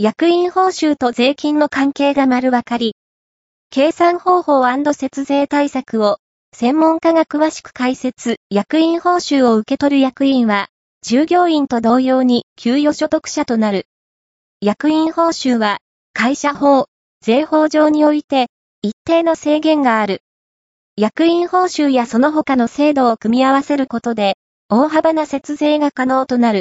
役員報酬と税金の関係が丸分かり、計算方法節税対策を専門家が詳しく解説、役員報酬を受け取る役員は、従業員と同様に給与所得者となる。役員報酬は、会社法、税法上において、一定の制限がある。役員報酬やその他の制度を組み合わせることで、大幅な節税が可能となる。